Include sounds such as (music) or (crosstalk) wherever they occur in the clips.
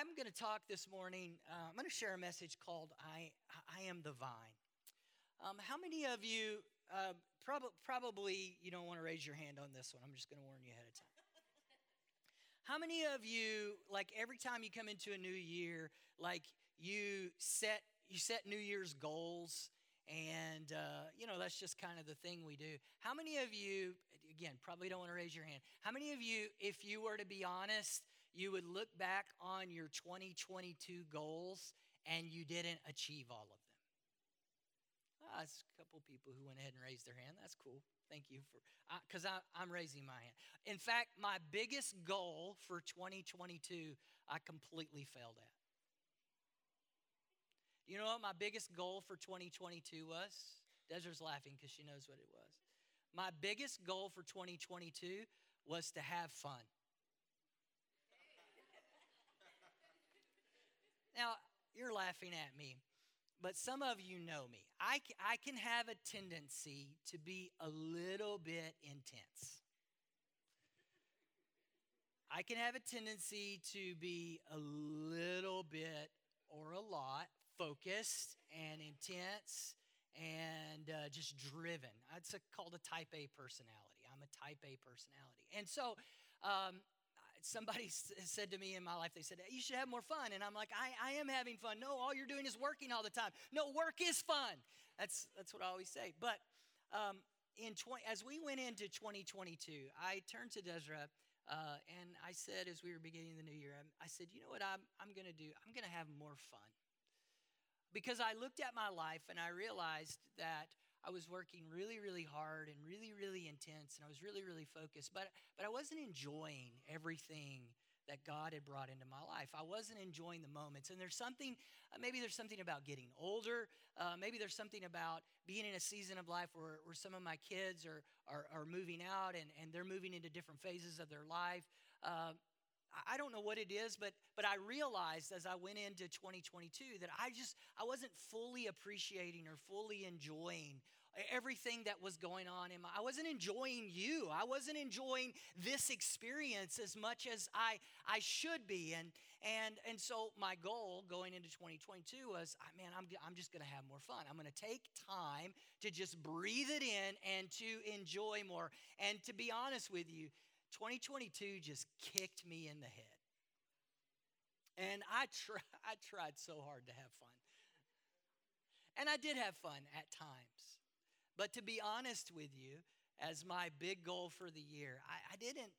I'm going to talk this morning. Uh, I'm going to share a message called "I I Am the Vine." Um, how many of you? Uh, prob- probably you don't want to raise your hand on this one. I'm just going to warn you ahead of time. How many of you, like every time you come into a new year, like you set you set New Year's goals, and uh, you know that's just kind of the thing we do. How many of you, again, probably don't want to raise your hand. How many of you, if you were to be honest, you would look back on your 2022 goals and you didn't achieve all of them? Ah, that's a couple people who went ahead and raised their hand. That's cool. Thank you for, because I'm raising my hand. In fact, my biggest goal for 2022, I completely failed at. You know what my biggest goal for 2022 was? Desert's laughing because she knows what it was. My biggest goal for 2022 was to have fun. Now, you're laughing at me, but some of you know me. I, I can have a tendency to be a little bit intense. I can have a tendency to be a little bit or a lot focused and intense and uh, just driven. It's a, called a type A personality. I'm a type A personality. And so um, somebody (laughs) said to me in my life, they said, You should have more fun. And I'm like, I, I am having fun. No, all you're doing is working all the time. No, work is fun. That's, that's what I always say. But um, in 20, as we went into 2022, I turned to Desra uh, and I said, as we were beginning the new year, I, I said, You know what I'm, I'm going to do? I'm going to have more fun. Because I looked at my life and I realized that I was working really, really hard and really, really intense, and I was really, really focused. But but I wasn't enjoying everything that God had brought into my life. I wasn't enjoying the moments. And there's something, uh, maybe there's something about getting older. Uh, maybe there's something about being in a season of life where, where some of my kids are, are, are moving out and, and they're moving into different phases of their life. Uh, I don't know what it is, but but I realized as I went into 2022 that I just I wasn't fully appreciating or fully enjoying everything that was going on in my I wasn't enjoying you. I wasn't enjoying this experience as much as I I should be. And and and so my goal going into 2022 was man, I'm I'm just going to have more fun. I'm going to take time to just breathe it in and to enjoy more. And to be honest with you, 2022 just kicked me in the head. And I, (laughs) I tried so hard to have fun. And I did have fun at times. But to be honest with you, as my big goal for the year, I, I didn't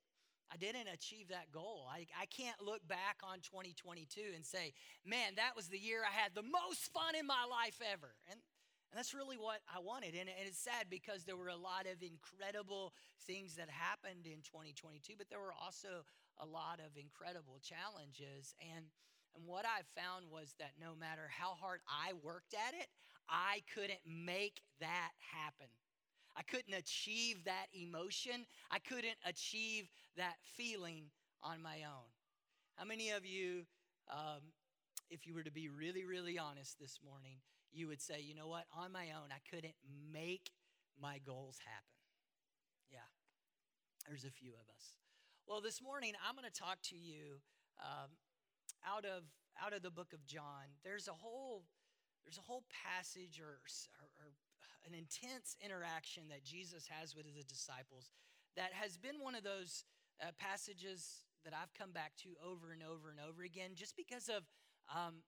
I didn't achieve that goal. I, I can't look back on 2022 and say, man, that was the year I had the most fun in my life ever. And and that's really what I wanted. And, and it's sad because there were a lot of incredible things that happened in 2022, but there were also a lot of incredible challenges. And, and what I found was that no matter how hard I worked at it, I couldn't make that happen. I couldn't achieve that emotion. I couldn't achieve that feeling on my own. How many of you, um, if you were to be really, really honest this morning, you would say, you know what, on my own, I couldn't make my goals happen. Yeah, there's a few of us. Well, this morning, I'm going to talk to you um, out, of, out of the book of John. There's a whole, there's a whole passage or, or, or an intense interaction that Jesus has with his disciples that has been one of those uh, passages that I've come back to over and over and over again just because of um,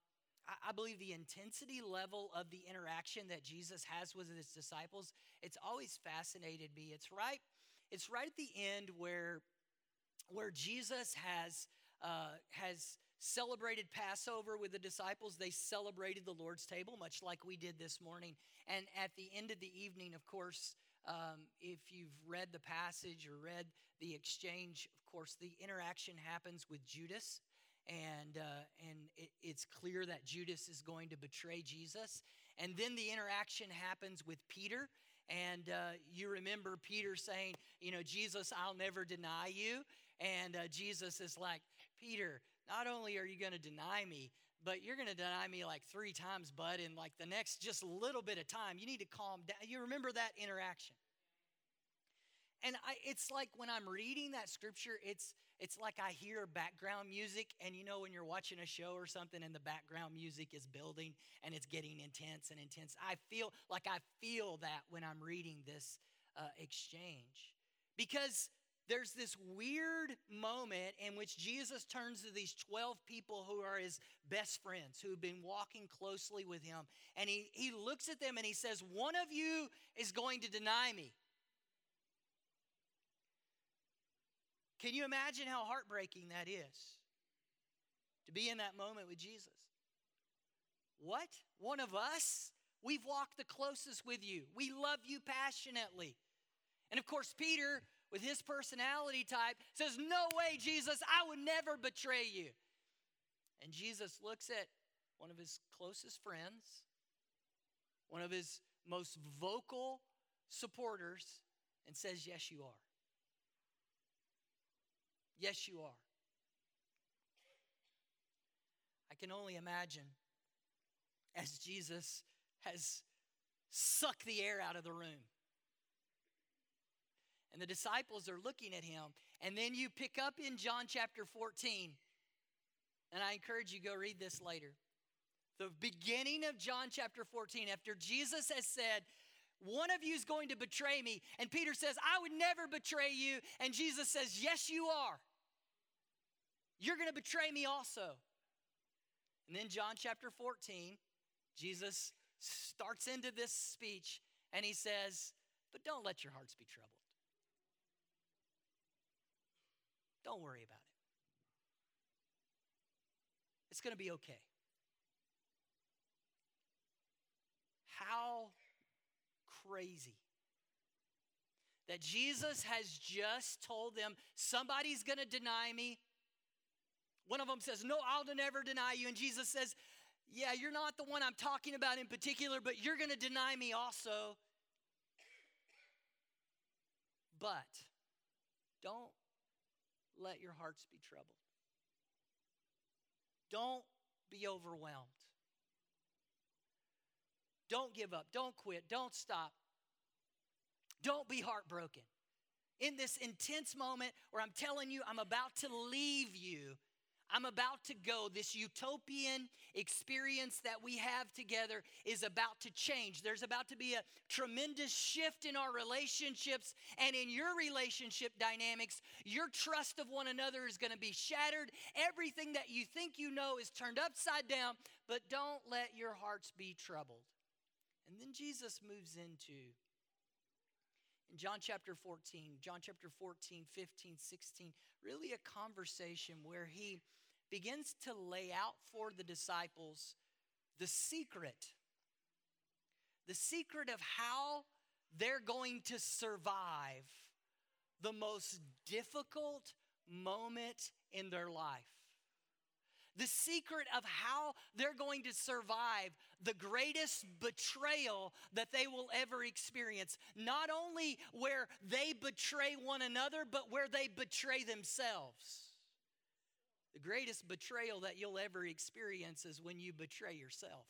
I believe the intensity level of the interaction that Jesus has with his disciples, it's always fascinated me. It's right, it's right at the end where, where Jesus has, uh, has celebrated Passover with the disciples. They celebrated the Lord's table, much like we did this morning. And at the end of the evening, of course, um, if you've read the passage or read the exchange, of course, the interaction happens with Judas and uh, and it, it's clear that Judas is going to betray Jesus. And then the interaction happens with Peter, and uh, you remember Peter saying, "You know, Jesus, I'll never deny you." And uh, Jesus is like, "Peter, not only are you going to deny me, but you're going to deny me like three times, bud, in like the next just little bit of time. You need to calm down." You remember that interaction? And I, it's like when I'm reading that scripture, it's it's like I hear background music, and you know when you're watching a show or something and the background music is building and it's getting intense and intense. I feel like I feel that when I'm reading this uh, exchange because there's this weird moment in which Jesus turns to these 12 people who are his best friends, who've been walking closely with him, and he, he looks at them and he says, One of you is going to deny me. Can you imagine how heartbreaking that is to be in that moment with Jesus? What? One of us? We've walked the closest with you. We love you passionately. And of course, Peter, with his personality type, says, No way, Jesus, I would never betray you. And Jesus looks at one of his closest friends, one of his most vocal supporters, and says, Yes, you are. Yes, you are. I can only imagine as Jesus has sucked the air out of the room. And the disciples are looking at him. And then you pick up in John chapter 14. And I encourage you go read this later. The beginning of John chapter 14, after Jesus has said, one of you is going to betray me. And Peter says, I would never betray you. And Jesus says, Yes, you are. You're going to betray me also. And then, John chapter 14, Jesus starts into this speech and he says, But don't let your hearts be troubled. Don't worry about it. It's going to be okay. How crazy that Jesus has just told them somebody's going to deny me. One of them says, No, I'll never deny you. And Jesus says, Yeah, you're not the one I'm talking about in particular, but you're going to deny me also. But don't let your hearts be troubled. Don't be overwhelmed. Don't give up. Don't quit. Don't stop. Don't be heartbroken. In this intense moment where I'm telling you, I'm about to leave you I'm about to go. This utopian experience that we have together is about to change. There's about to be a tremendous shift in our relationships and in your relationship dynamics. Your trust of one another is going to be shattered. Everything that you think you know is turned upside down, but don't let your hearts be troubled. And then Jesus moves into in John chapter 14, John chapter 14, 15, 16, really a conversation where he begins to lay out for the disciples the secret, the secret of how they're going to survive the most difficult moment in their life. The secret of how they're going to survive the greatest betrayal that they will ever experience. Not only where they betray one another, but where they betray themselves. The greatest betrayal that you'll ever experience is when you betray yourself.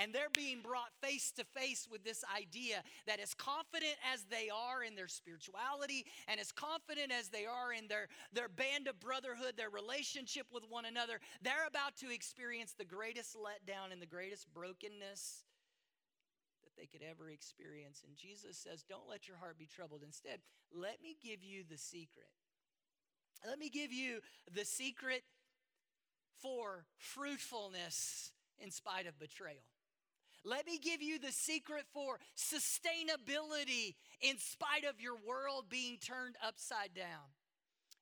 And they're being brought face to face with this idea that as confident as they are in their spirituality and as confident as they are in their, their band of brotherhood, their relationship with one another, they're about to experience the greatest letdown and the greatest brokenness that they could ever experience. And Jesus says, Don't let your heart be troubled. Instead, let me give you the secret. Let me give you the secret for fruitfulness in spite of betrayal. Let me give you the secret for sustainability in spite of your world being turned upside down.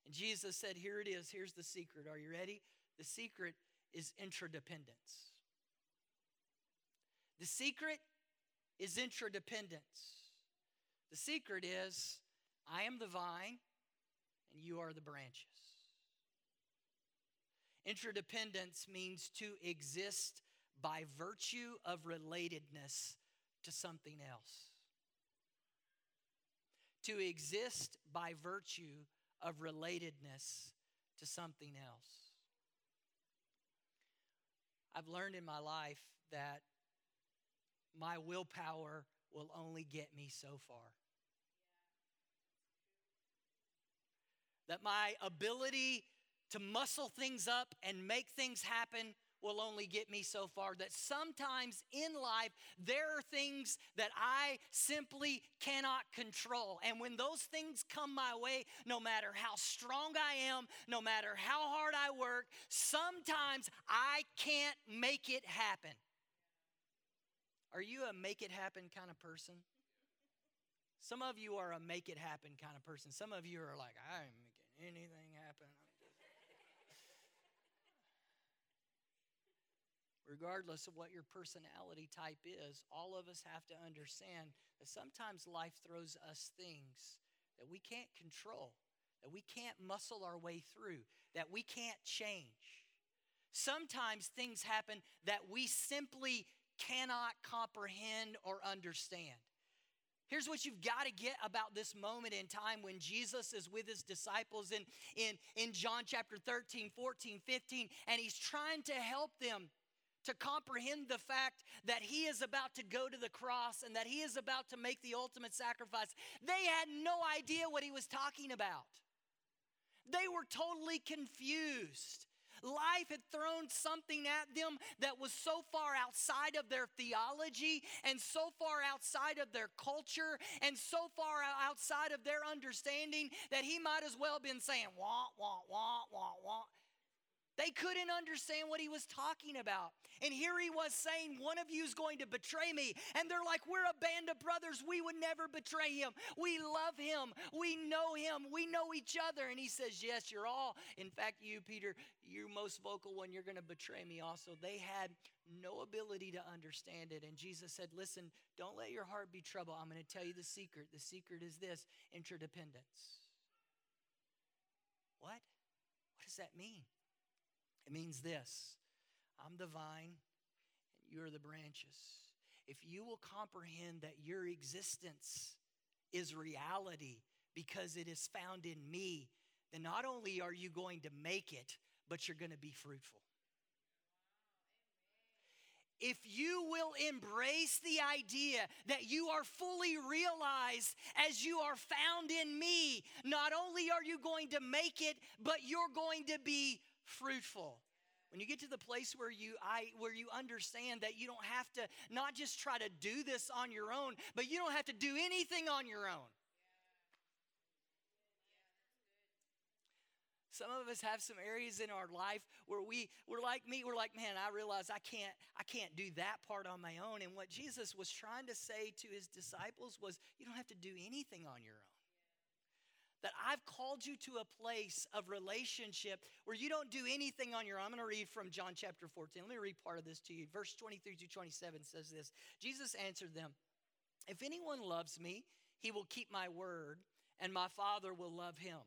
And Jesus said, Here it is. Here's the secret. Are you ready? The secret is interdependence. The secret is interdependence. The secret is I am the vine and you are the branches. Interdependence means to exist by virtue of relatedness to something else. To exist by virtue of relatedness to something else. I've learned in my life that my willpower will only get me so far. that my ability to muscle things up and make things happen will only get me so far. That sometimes in life, there are things that I simply cannot control. And when those things come my way, no matter how strong I am, no matter how hard I work, sometimes I can't make it happen. Are you a make it happen kind of person? Some of you are a make it happen kind of person. Some of you are like, I ain't making anything happen. Regardless of what your personality type is, all of us have to understand that sometimes life throws us things that we can't control, that we can't muscle our way through, that we can't change. Sometimes things happen that we simply cannot comprehend or understand. Here's what you've got to get about this moment in time when Jesus is with his disciples in, in, in John chapter 13, 14, 15, and he's trying to help them to comprehend the fact that he is about to go to the cross and that he is about to make the ultimate sacrifice. They had no idea what he was talking about. They were totally confused. Life had thrown something at them that was so far outside of their theology and so far outside of their culture and so far outside of their understanding that he might as well have been saying, wah, wah, wah, wah, wah. They couldn't understand what he was talking about. And here he was saying, One of you is going to betray me. And they're like, We're a band of brothers. We would never betray him. We love him. We know him. We know each other. And he says, Yes, you're all. In fact, you, Peter, you're most vocal when you're going to betray me also. They had no ability to understand it. And Jesus said, Listen, don't let your heart be troubled. I'm going to tell you the secret. The secret is this interdependence. What? What does that mean? It means this I'm the vine, and you're the branches. If you will comprehend that your existence is reality because it is found in me, then not only are you going to make it, but you're going to be fruitful. If you will embrace the idea that you are fully realized as you are found in me, not only are you going to make it, but you're going to be fruitful. When you get to the place where you I where you understand that you don't have to not just try to do this on your own, but you don't have to do anything on your own. Some of us have some areas in our life where we we're like me, we're like, man, I realize I can't I can't do that part on my own. And what Jesus was trying to say to his disciples was, you don't have to do anything on your own that I've called you to a place of relationship where you don't do anything on your own. I'm going to read from John chapter 14. Let me read part of this to you. Verse 23 through 27 says this Jesus answered them, If anyone loves me, he will keep my word, and my Father will love him.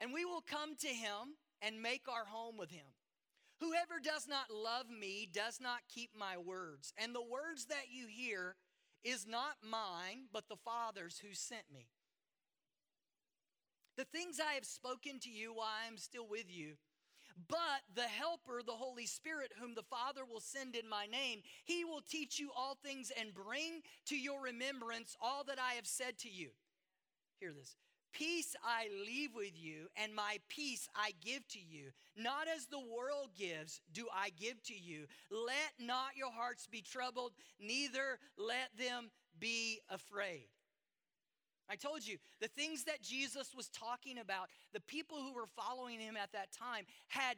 And we will come to him and make our home with him. Whoever does not love me does not keep my words, and the words that you hear is not mine, but the Father's who sent me. The things I have spoken to you while I am still with you, but the Helper, the Holy Spirit, whom the Father will send in my name, he will teach you all things and bring to your remembrance all that I have said to you. Hear this. Peace I leave with you, and my peace I give to you. Not as the world gives, do I give to you. Let not your hearts be troubled, neither let them be afraid. I told you, the things that Jesus was talking about, the people who were following him at that time had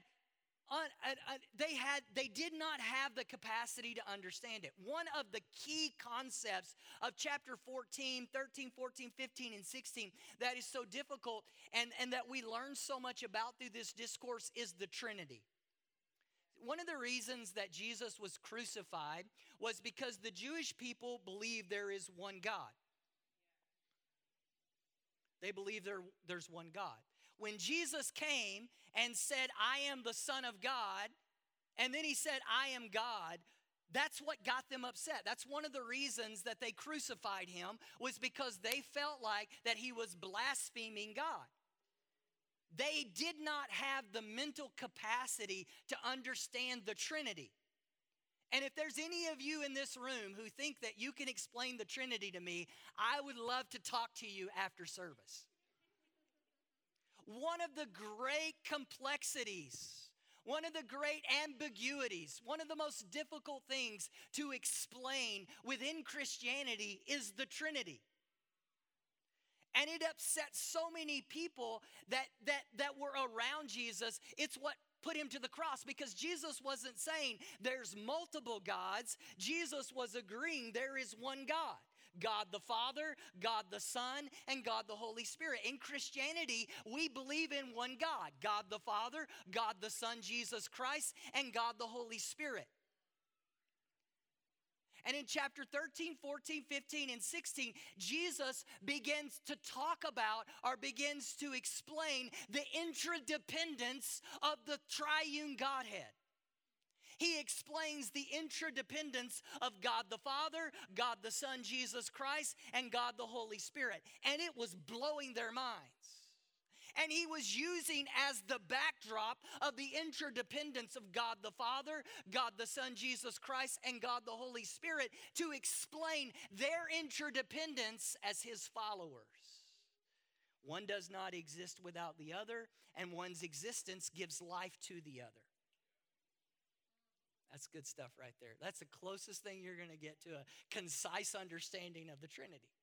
they had they did not have the capacity to understand it. One of the key concepts of chapter 14 13 14 15 and 16 that is so difficult and and that we learn so much about through this discourse is the trinity. One of the reasons that Jesus was crucified was because the Jewish people believe there is one God. They believe there, there's one God when Jesus came and said, I am the Son of God, and then he said, I am God, that's what got them upset. That's one of the reasons that they crucified him was because they felt like that he was blaspheming God. They did not have the mental capacity to understand the Trinity. And if there's any of you in this room who think that you can explain the Trinity to me, I would love to talk to you after service. One of the great complexities, one of the great ambiguities, one of the most difficult things to explain within Christianity is the Trinity. And it upset so many people that, that, that were around Jesus. It's what put him to the cross because Jesus wasn't saying there's multiple gods. Jesus was agreeing there is one God. God the Father, God the Son, and God the Holy Spirit. In Christianity, we believe in one God God the Father, God the Son, Jesus Christ, and God the Holy Spirit. And in chapter 13, 14, 15, and 16, Jesus begins to talk about or begins to explain the interdependence of the triune Godhead. He explains the interdependence of God the Father, God the Son, Jesus Christ, and God the Holy Spirit. And it was blowing their minds. And he was using as the backdrop of the interdependence of God the Father, God the Son, Jesus Christ, and God the Holy Spirit to explain their interdependence as his followers. One does not exist without the other, and one's existence gives life to the other. That's good stuff right there. That's the closest thing you're going to get to a concise understanding of the Trinity.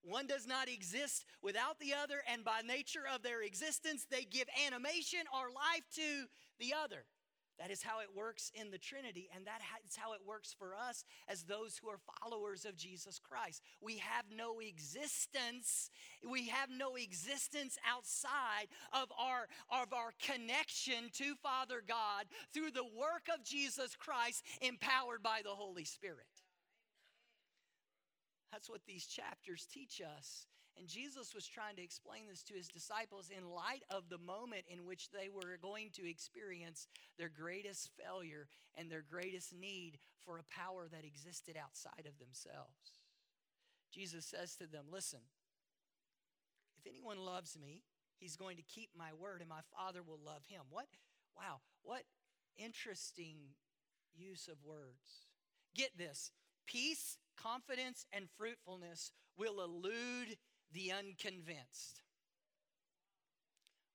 One does not exist without the other, and by nature of their existence, they give animation or life to the other. That is how it works in the Trinity, and that is how it works for us as those who are followers of Jesus Christ. We have no existence, we have no existence outside of our, of our connection to Father God through the work of Jesus Christ, empowered by the Holy Spirit. That's what these chapters teach us. And Jesus was trying to explain this to his disciples in light of the moment in which they were going to experience their greatest failure and their greatest need for a power that existed outside of themselves. Jesus says to them, Listen, if anyone loves me, he's going to keep my word, and my Father will love him. What? Wow, what interesting use of words. Get this peace confidence and fruitfulness will elude the unconvinced.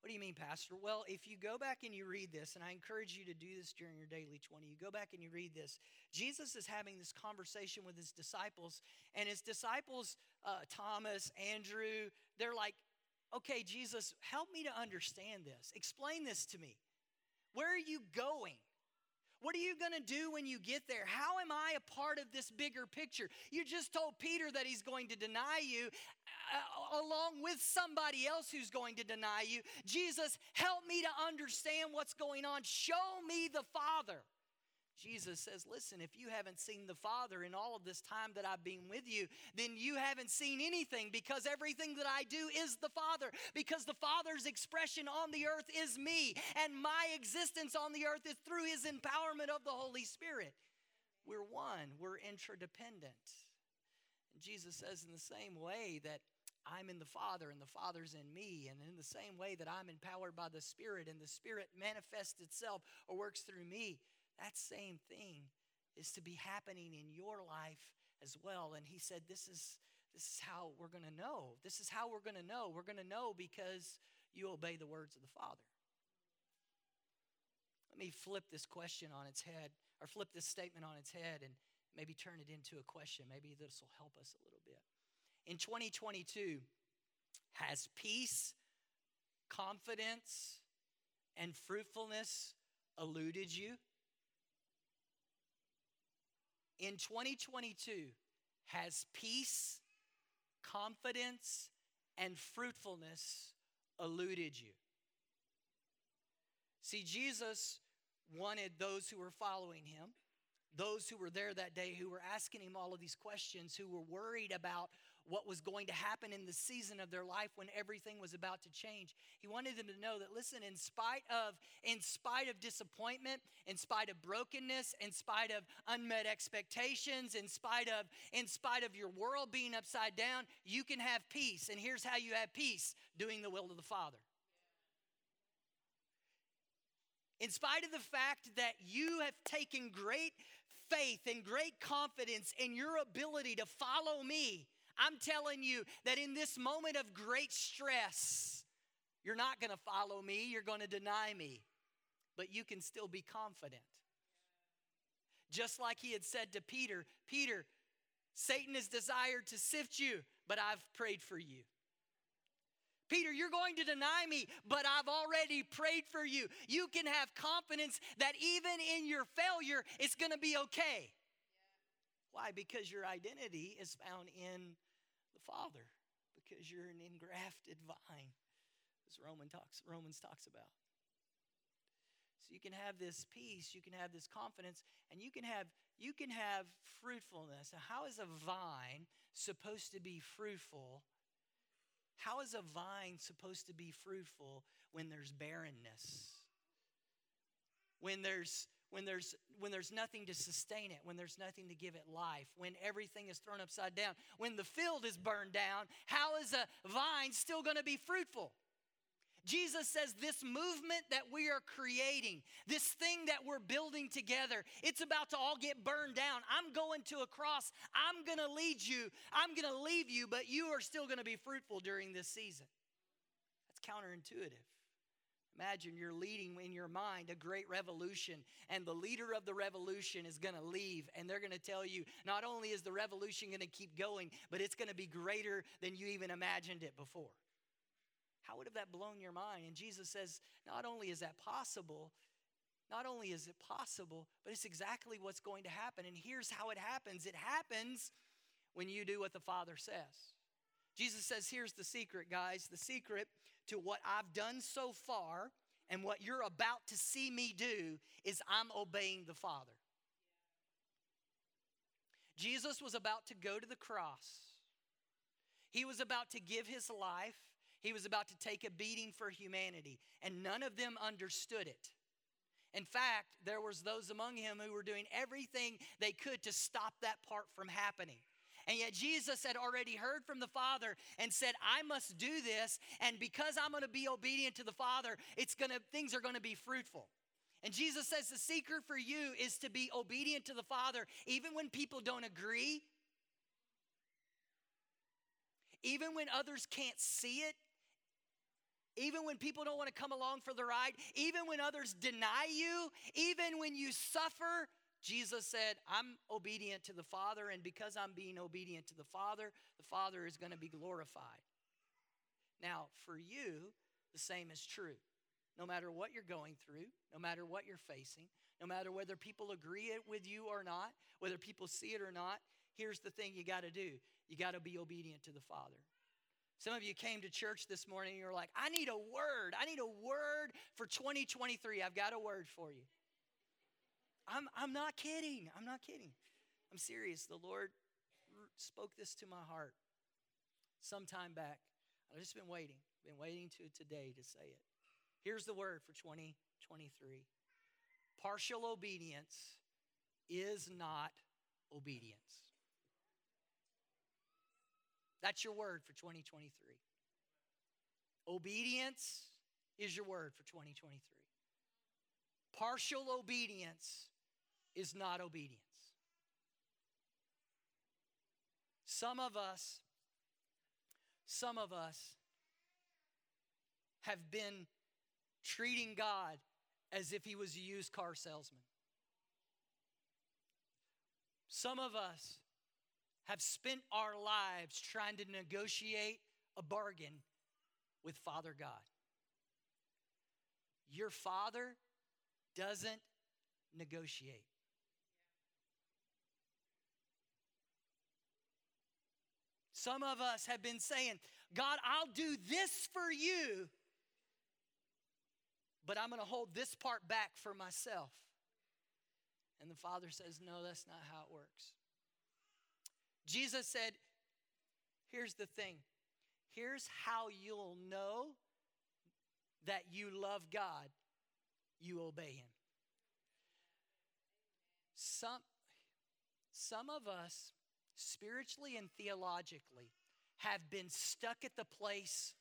What do you mean, Pastor? Well, if you go back and you read this, and I encourage you to do this during your daily 20, you go back and you read this. Jesus is having this conversation with his disciples, and his disciples, uh, Thomas, Andrew, they're like, okay, Jesus, help me to understand this. Explain this to me. Where are you going? What are you going to do when you get there? How am I a part of this bigger picture? You just told Peter that he's going to deny you uh, along with somebody else who's going to deny you. Jesus, help me to understand what's going on. Show me the Father. Jesus says, Listen, if you haven't seen the Father in all of this time that I've been with you, then you haven't seen anything because everything that I do is the Father. Because the Father's expression on the earth is me, and my existence on the earth is through His empowerment of the Holy Spirit. We're one, we're interdependent. And Jesus says, in the same way that I'm in the Father and the Father's in me. And in the same way that I'm empowered by the Spirit and the Spirit manifests itself or works through me, that same thing is to be happening in your life as well. And he said, This is, this is how we're going to know. This is how we're going to know. We're going to know because you obey the words of the Father. Let me flip this question on its head, or flip this statement on its head, and maybe turn it into a question. Maybe this will help us a little bit. In 2022, has peace, confidence, and fruitfulness eluded you? In 2022 has peace, confidence, and fruitfulness eluded you? See, Jesus wanted those who were following him, those who were there that day, who were asking him all of these questions, who were worried about what was going to happen in the season of their life when everything was about to change. He wanted them to know that listen, in spite of in spite of disappointment, in spite of brokenness, in spite of unmet expectations, in spite of in spite of your world being upside down, you can have peace. And here's how you have peace, doing the will of the Father. In spite of the fact that you have taken great faith and great confidence in your ability to follow me, I'm telling you that in this moment of great stress, You're not going to follow me, you're going to deny me, but you can still be confident. Just like he had said to Peter Peter, Satan has desired to sift you, but I've prayed for you. Peter, you're going to deny me, but I've already prayed for you. You can have confidence that even in your failure, it's going to be okay. Why? Because your identity is found in Father, because you're an engrafted vine, as Roman talks, Romans talks about. So you can have this peace, you can have this confidence, and you can have you can have fruitfulness. Now, how is a vine supposed to be fruitful how is a vine supposed to be fruitful when there's barrenness? When there's when there's when there's nothing to sustain it, when there's nothing to give it life, when everything is thrown upside down, when the field is burned down, how is a vine still going to be fruitful? Jesus says this movement that we are creating, this thing that we're building together, it's about to all get burned down. I'm going to a cross. I'm going to lead you. I'm going to leave you, but you are still going to be fruitful during this season. That's counterintuitive. Imagine you're leading in your mind a great revolution, and the leader of the revolution is going to leave, and they're going to tell you not only is the revolution going to keep going, but it's going to be greater than you even imagined it before. How would have that blown your mind? And Jesus says, not only is that possible, not only is it possible, but it's exactly what's going to happen. And here's how it happens it happens when you do what the Father says. Jesus says, here's the secret, guys. The secret to what I've done so far and what you're about to see me do is I'm obeying the Father. Jesus was about to go to the cross. He was about to give his life he was about to take a beating for humanity, and none of them understood it. In fact, there was those among him who were doing everything they could to stop that part from happening. And yet Jesus had already heard from the Father and said, "I must do this, and because I'm going to be obedient to the Father, it's going to things are going to be fruitful." And Jesus says the secret for you is to be obedient to the Father even when people don't agree, even when others can't see it, even when people don't want to come along for the ride, even when others deny you, even when you suffer, Jesus said, I'm obedient to the Father, and because I'm being obedient to the Father, the Father is going to be glorified. Now, for you, the same is true. No matter what you're going through, no matter what you're facing, no matter whether people agree with you or not, whether people see it or not, here's the thing you got to do you got to be obedient to the Father. Some of you came to church this morning and you're like, I need a word. I need a word for 2023. I've got a word for you. I'm, I'm not kidding. I'm not kidding. I'm serious. The Lord spoke this to my heart some time back. I've just been waiting, been waiting to today to say it. Here's the word for 2023 partial obedience is not obedience. That's your word for 2023. Obedience is your word for 2023. Partial obedience is not obedience. Some of us, some of us have been treating God as if he was a used car salesman. Some of us have spent our lives trying to negotiate a bargain with Father God. Your Father doesn't negotiate. Some of us have been saying, God, I'll do this for you, but I'm going to hold this part back for myself. And the Father says, No, that's not how it works. Jesus said, Here's the thing. Here's how you'll know that you love God you obey Him. Some, some of us, spiritually and theologically, have been stuck at the place,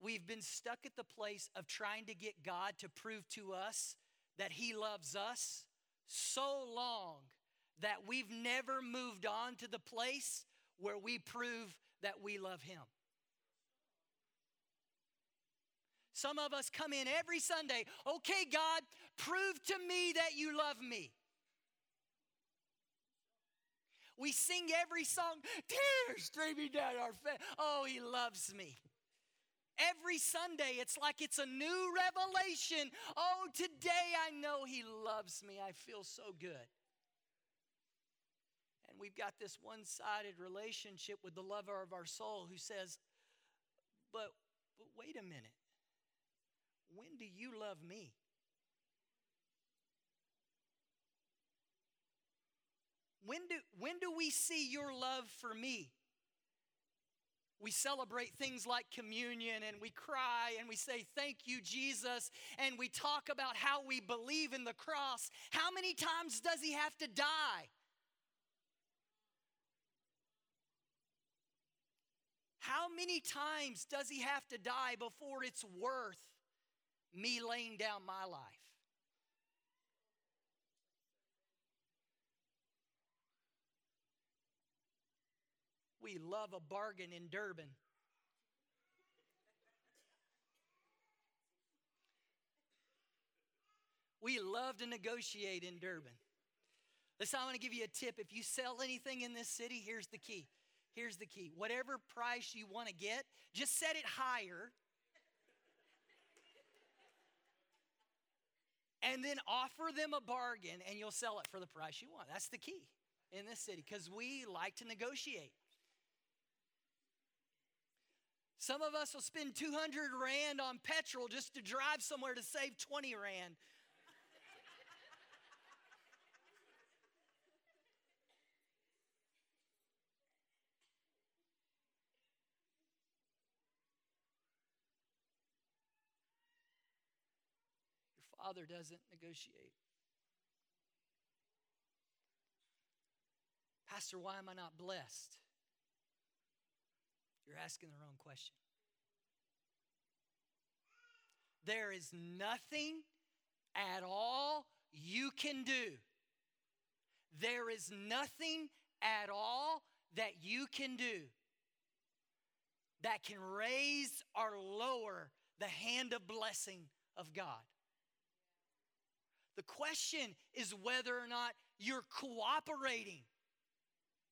we've been stuck at the place of trying to get God to prove to us that He loves us so long that we've never moved on to the place where we prove that we love Him. Some of us come in every Sunday, okay, God, prove to me that you love me. We sing every song, tears streaming down our face. Oh, he loves me. Every Sunday, it's like it's a new revelation. Oh, today I know He loves me. I feel so good. And we've got this one sided relationship with the lover of our soul who says, but, but wait a minute. When do you love me? When do, when do we see your love for me? We celebrate things like communion and we cry and we say, Thank you, Jesus. And we talk about how we believe in the cross. How many times does he have to die? How many times does he have to die before it's worth me laying down my life? We love a bargain in Durban. We love to negotiate in Durban. Listen, I want to give you a tip. If you sell anything in this city, here's the key. Here's the key. Whatever price you want to get, just set it higher. and then offer them a bargain and you'll sell it for the price you want. That's the key in this city because we like to negotiate. Some of us will spend 200 Rand on petrol just to drive somewhere to save 20 Rand. Your father doesn't negotiate. Pastor, why am I not blessed? You're asking the wrong question. There is nothing at all you can do. There is nothing at all that you can do that can raise or lower the hand of blessing of God. The question is whether or not you're cooperating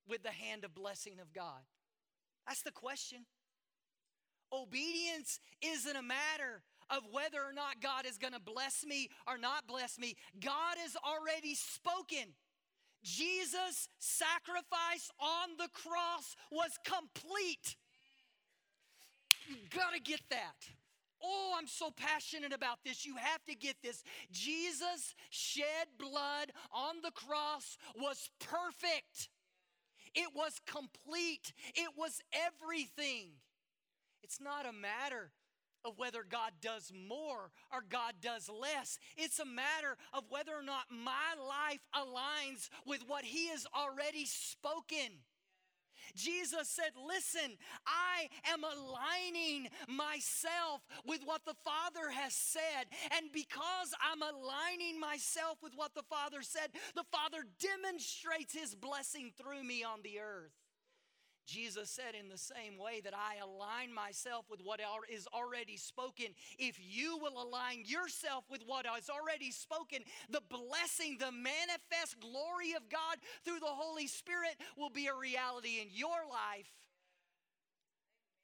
with the hand of blessing of God. That's the question. Obedience isn't a matter of whether or not God is going to bless me or not bless me. God has already spoken. Jesus' sacrifice on the cross was complete. You gotta get that. Oh, I'm so passionate about this. You have to get this. Jesus shed blood on the cross was perfect. It was complete, it was everything. It's not a matter of whether God does more or God does less. It's a matter of whether or not my life aligns with what He has already spoken. Jesus said, Listen, I am aligning myself with what the Father has said. And because I'm aligning myself with what the Father said, the Father demonstrates His blessing through me on the earth. Jesus said, in the same way that I align myself with what is already spoken, if you will align yourself with what is already spoken, the blessing, the manifest glory of God through the Holy Spirit will be a reality in your life.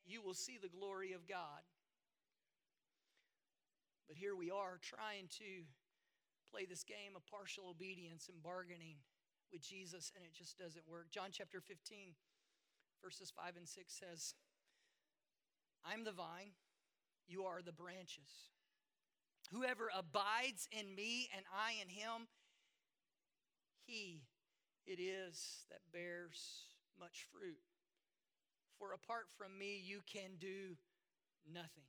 You will see the glory of God. But here we are trying to play this game of partial obedience and bargaining with Jesus, and it just doesn't work. John chapter 15 verses 5 and 6 says, I'm the vine, you are the branches. Whoever abides in me and I in him, he it is that bears much fruit. For apart from me, you can do nothing.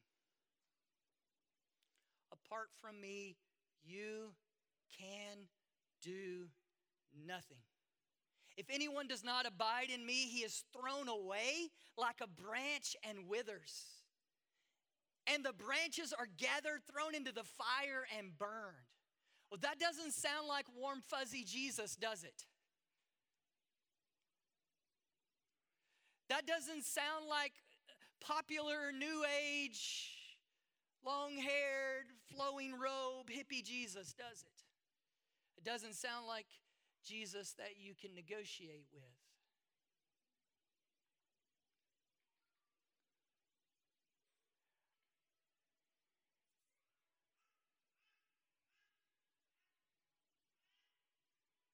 Apart from me, you can do nothing. If anyone does not abide in me, he is thrown away like a branch and withers. And the branches are gathered, thrown into the fire, and burned. Well, that doesn't sound like warm, fuzzy Jesus, does it? That doesn't sound like popular new age long haired, flowing robe, hippie Jesus, does it? It doesn't sound like Jesus that you can negotiate with.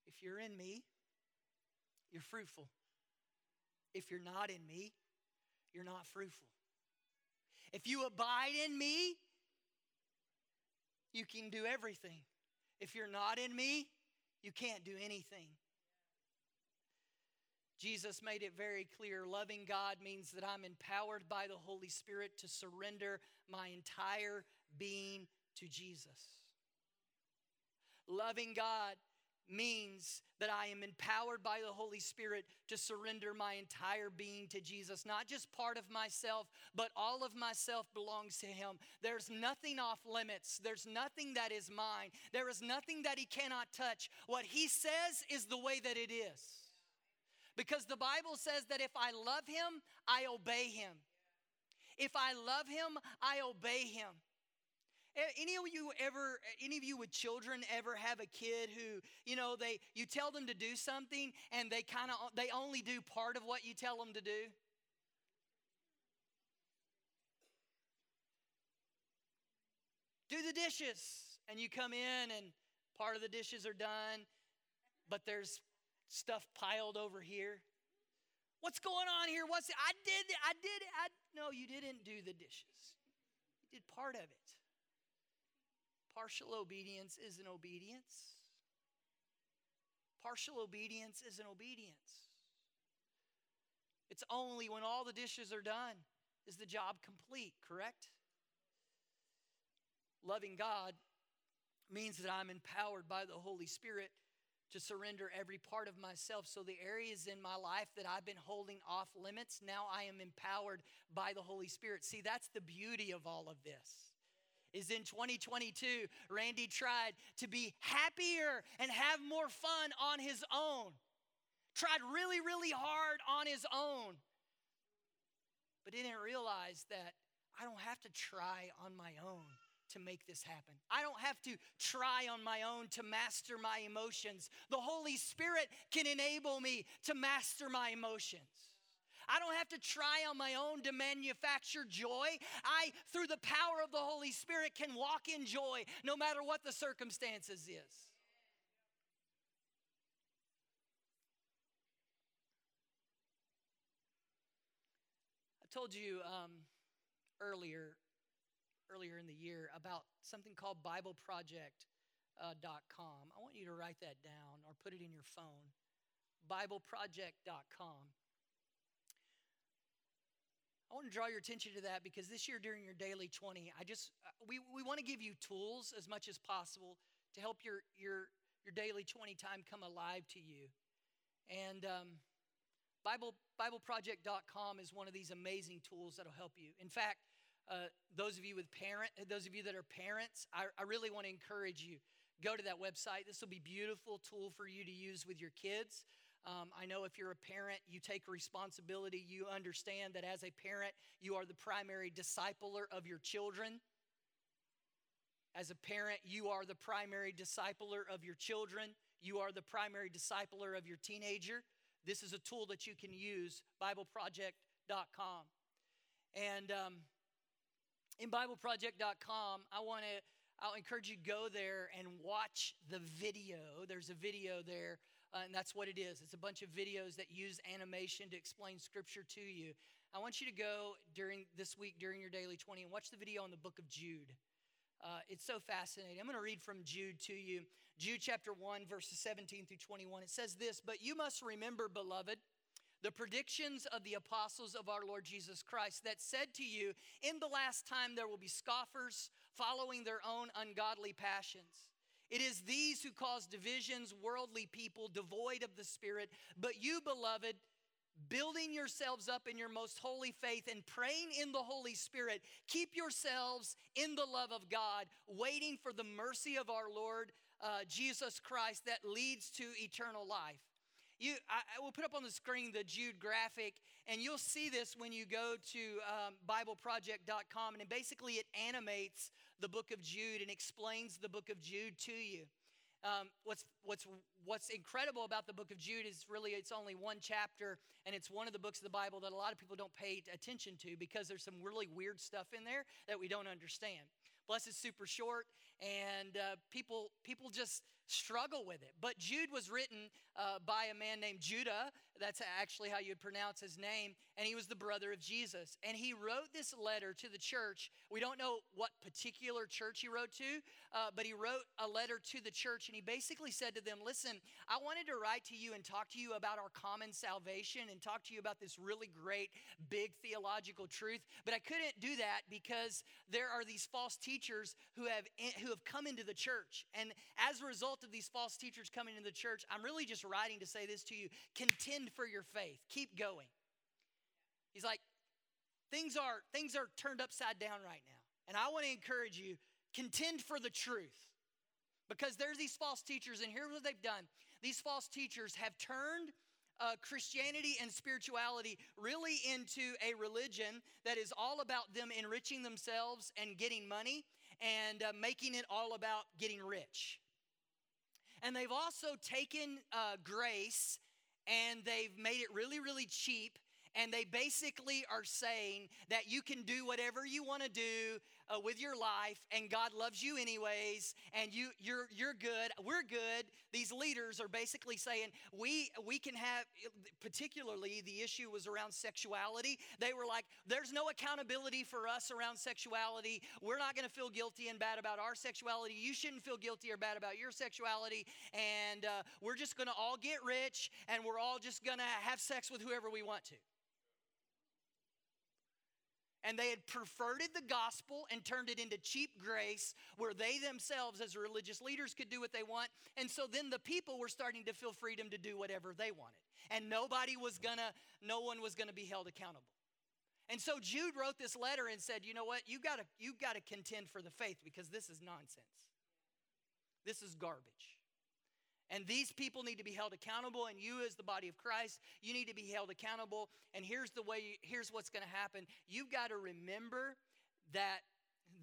If you're in me, you're fruitful. If you're not in me, you're not fruitful. If you abide in me, you can do everything. If you're not in me, you can't do anything. Jesus made it very clear loving God means that I'm empowered by the Holy Spirit to surrender my entire being to Jesus. Loving God means that I am empowered by the Holy Spirit to surrender my entire being to Jesus. Not just part of myself, but all of myself belongs to Him. There's nothing off limits, there's nothing that is mine, there is nothing that He cannot touch. What He says is the way that it is. Because the Bible says that if I love Him, I obey Him. If I love Him, I obey Him. Any of you ever, any of you with children ever have a kid who, you know, they you tell them to do something and they kind of they only do part of what you tell them to do? Do the dishes. And you come in and part of the dishes are done, but there's stuff piled over here. What's going on here? What's? I did I did I no, you didn't do the dishes. You did part of it. Partial obedience is an obedience. Partial obedience is an obedience. It's only when all the dishes are done is the job complete, correct? Loving God means that I'm empowered by the Holy Spirit to surrender every part of myself. So, the areas in my life that I've been holding off limits, now I am empowered by the Holy Spirit. See, that's the beauty of all of this is in 2022, Randy tried to be happier and have more fun on his own. Tried really, really hard on his own. But didn't realize that I don't have to try on my own to make this happen. I don't have to try on my own to master my emotions. The Holy Spirit can enable me to master my emotions. I don't have to try on my own to manufacture joy. I, through the power of the Holy Spirit, can walk in joy no matter what the circumstances is. I told you um, earlier, earlier in the year about something called BibleProject.com. Uh, I want you to write that down or put it in your phone. BibleProject.com. I want to draw your attention to that because this year during your daily 20, I just uh, we, we want to give you tools as much as possible to help your your your daily 20 time come alive to you. And um, Bible BibleProject.com is one of these amazing tools that'll help you. In fact, uh, those of you with parent, those of you that are parents, I, I really want to encourage you. Go to that website. This will be beautiful tool for you to use with your kids. Um, I know if you're a parent, you take responsibility. You understand that as a parent, you are the primary discipler of your children. As a parent, you are the primary discipler of your children. You are the primary discipler of your teenager. This is a tool that you can use, BibleProject.com. And um, in BibleProject.com, I want to I'll encourage you to go there and watch the video. There's a video there uh, and that's what it is. It's a bunch of videos that use animation to explain scripture to you. I want you to go during this week, during your daily 20, and watch the video on the book of Jude. Uh, it's so fascinating. I'm going to read from Jude to you. Jude chapter 1, verses 17 through 21. It says this But you must remember, beloved, the predictions of the apostles of our Lord Jesus Christ that said to you, In the last time there will be scoffers following their own ungodly passions. It is these who cause divisions, worldly people, devoid of the Spirit. But you, beloved, building yourselves up in your most holy faith and praying in the Holy Spirit, keep yourselves in the love of God, waiting for the mercy of our Lord uh, Jesus Christ that leads to eternal life. You, I, I will put up on the screen the Jude graphic, And you'll see this when you go to um, BibleProject.com, and basically it animates the book of Jude and explains the book of Jude to you. Um, what's, what's, what's incredible about the book of Jude is really it's only one chapter, and it's one of the books of the Bible that a lot of people don't pay attention to because there's some really weird stuff in there that we don't understand. Plus, it's super short, and uh, people people just struggle with it. But Jude was written uh, by a man named Judah. That's actually how you'd pronounce his name. And he was the brother of Jesus. And he wrote this letter to the church. We don't know what particular church he wrote to, uh, but he wrote a letter to the church. And he basically said to them, Listen, I wanted to write to you and talk to you about our common salvation and talk to you about this really great, big theological truth. But I couldn't do that because there are these false teachers who have, who have come into the church. And as a result, of these false teachers coming into the church, I'm really just writing to say this to you contend for your faith, keep going. He's like, things are things are turned upside down right now. And I want to encourage you, contend for the truth. Because there's these false teachers, and here's what they've done. These false teachers have turned uh, Christianity and spirituality really into a religion that is all about them enriching themselves and getting money and uh, making it all about getting rich. And they've also taken uh, grace and they've made it really, really cheap. And they basically are saying that you can do whatever you want to do uh, with your life and God loves you anyways and you you're you're good we're good. These leaders are basically saying we we can have particularly the issue was around sexuality. They were like there's no accountability for us around sexuality. We're not going to feel guilty and bad about our sexuality. You shouldn't feel guilty or bad about your sexuality. And uh, we're just going to all get rich and we're all just going to have sex with whoever we want to and they had perverted the gospel and turned it into cheap grace where they themselves as religious leaders could do what they want. And so then the people were starting to feel freedom to do whatever they wanted. And nobody was gonna no one was gonna be held accountable. And so jude wrote this letter and said you know what? You gotta you gotta contend for the faith because this is nonsense. This is garbage and these people need to be held accountable, and you, as the body of Christ, you need to be held accountable. And here's the way, here's what's going to happen. You've got to remember that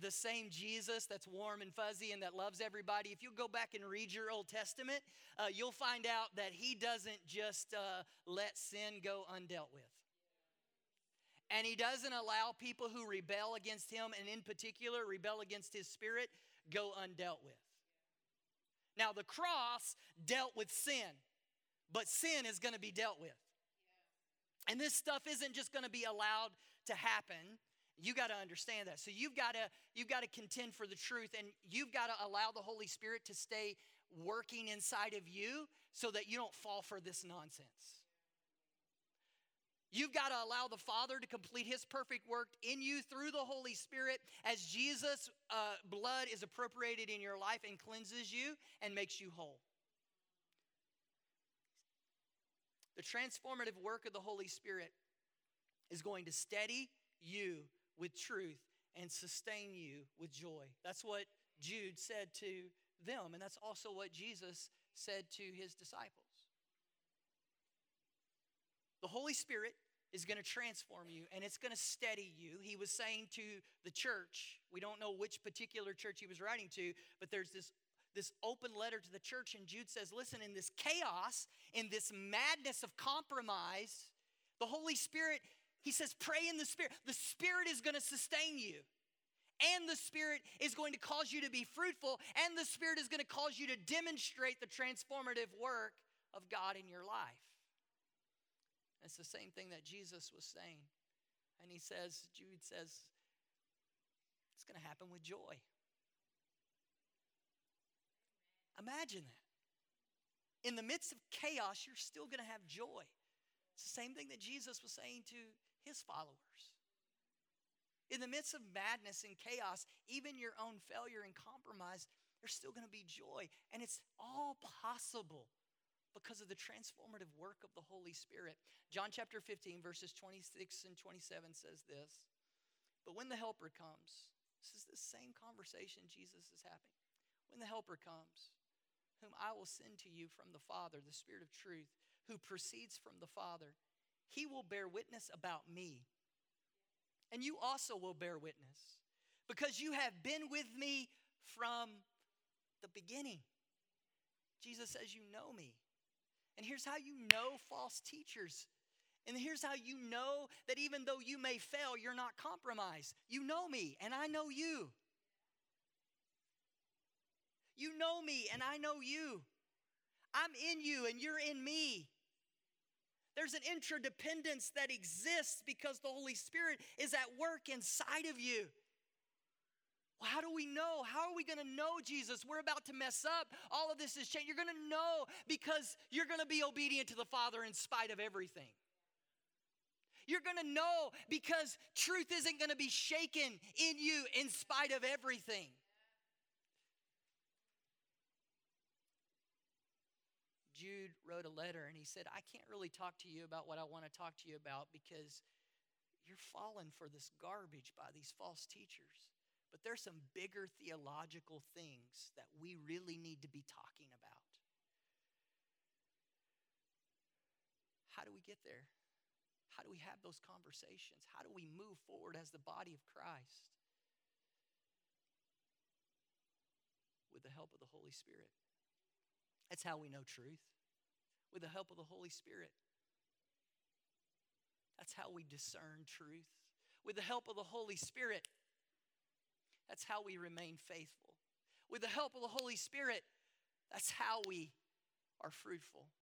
the same Jesus that's warm and fuzzy and that loves everybody, if you go back and read your Old Testament, uh, you'll find out that He doesn't just uh, let sin go undealt with. And He doesn't allow people who rebel against Him, and in particular, rebel against His Spirit, go undealt with. Now, the cross dealt with sin, but sin is going to be dealt with. And this stuff isn't just going to be allowed to happen. You got to understand that. So you've got to you've got to contend for the truth and you've got to allow the Holy Spirit to stay working inside of you so that you don't fall for this nonsense. You've got to allow the Father to complete His perfect work in you through the Holy Spirit as Jesus' uh, blood is appropriated in your life and cleanses you and makes you whole. The transformative work of the Holy Spirit is going to steady you with truth and sustain you with joy. That's what Jude said to them, and that's also what Jesus said to his disciples. The Holy Spirit is going to transform you and it's going to steady you. He was saying to the church, we don't know which particular church he was writing to, but there's this this open letter to the church and Jude says, "Listen, in this chaos, in this madness of compromise, the Holy Spirit, he says, pray in the Spirit. The Spirit is going to sustain you." and the Spirit is going to cause you to be fruitful, and the Spirit is going to cause you to demonstrate the transformative work of God in your life. It's the same thing that Jesus was saying. And he says, Jude says, it's going to happen with joy. Imagine that. In the midst of chaos, you're still going to have joy. It's the same thing that Jesus was saying to his followers. In the midst of madness and chaos, even your own failure and compromise, there's still going to be joy. And it's all possible because of the transformative work of the Holy Spirit. John chapter 15, verses 26 and 27 says this But when the Helper comes, this is the same conversation Jesus is having. When the Helper comes, whom I will send to you from the Father, the Spirit of truth, who proceeds from the Father, he will bear witness about me. And you also will bear witness because you have been with me from the beginning. Jesus says, You know me. And here's how you know false teachers. And here's how you know that even though you may fail, you're not compromised. You know me, and I know you. You know me, and I know you. I'm in you, and you're in me. There's an interdependence that exists because the Holy Spirit is at work inside of you. How do we know? How are we going to know Jesus? We're about to mess up. All of this is changed. You're going to know because you're going to be obedient to the Father in spite of everything. You're going to know because truth isn't going to be shaken in you in spite of everything. Jude wrote a letter and he said, I can't really talk to you about what I want to talk to you about because you're falling for this garbage by these false teachers. But there's some bigger theological things that we really need to be talking about. How do we get there? How do we have those conversations? How do we move forward as the body of Christ? With the help of the Holy Spirit. That's how we know truth with the help of the Holy Spirit. That's how we discern truth. With the help of the Holy Spirit, that's how we remain faithful. With the help of the Holy Spirit, that's how we are fruitful.